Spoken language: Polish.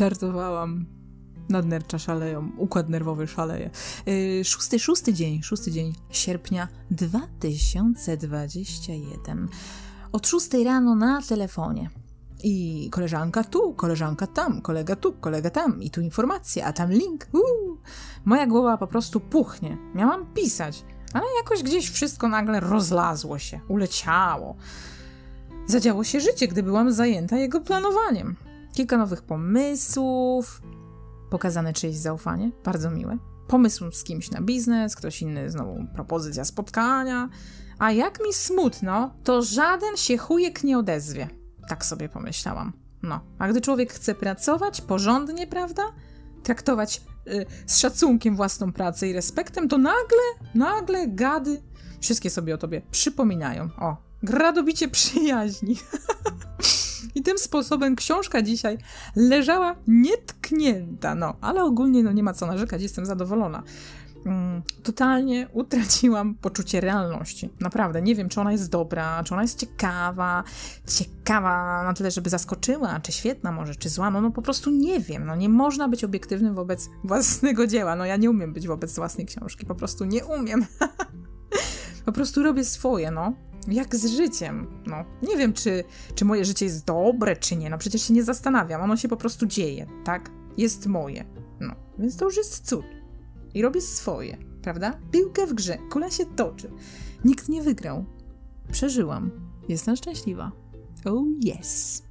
Żartowałam. Nadnercza szaleją, układ nerwowy szaleje. Yy, szósty, szósty dzień, szósty dzień sierpnia 2021. Od szóstej rano na telefonie. I koleżanka tu, koleżanka tam, kolega tu, kolega tam, i tu informacja, a tam link. Uu. Moja głowa po prostu puchnie. Miałam pisać, ale jakoś gdzieś wszystko nagle rozlazło się, uleciało. Zadziało się życie, gdy byłam zajęta jego planowaniem. Kilka nowych pomysłów, pokazane czyjeś zaufanie, bardzo miłe. Pomysł z kimś na biznes, ktoś inny znowu propozycja spotkania. A jak mi smutno, to żaden się chujek nie odezwie. Tak sobie pomyślałam. No, a gdy człowiek chce pracować porządnie, prawda? Traktować y, z szacunkiem własną pracę i respektem, to nagle, nagle gady wszystkie sobie o tobie przypominają. O, gradobicie przyjaźni. I tym sposobem książka dzisiaj leżała nietknięta, no, ale ogólnie no, nie ma co narzekać, jestem zadowolona. Mm, totalnie utraciłam poczucie realności. Naprawdę, nie wiem, czy ona jest dobra, czy ona jest ciekawa, ciekawa na tyle, żeby zaskoczyła, czy świetna może, czy zła, no, no po prostu nie wiem, no nie można być obiektywnym wobec własnego dzieła, no ja nie umiem być wobec własnej książki, po prostu nie umiem. po prostu robię swoje, no. Jak z życiem, no. Nie wiem, czy, czy moje życie jest dobre, czy nie, no przecież się nie zastanawiam, ono się po prostu dzieje, tak? Jest moje, no. Więc to już jest cud i robię swoje, prawda? Piłkę w grze, kula się toczy. Nikt nie wygrał. Przeżyłam. Jestem szczęśliwa. Oh yes.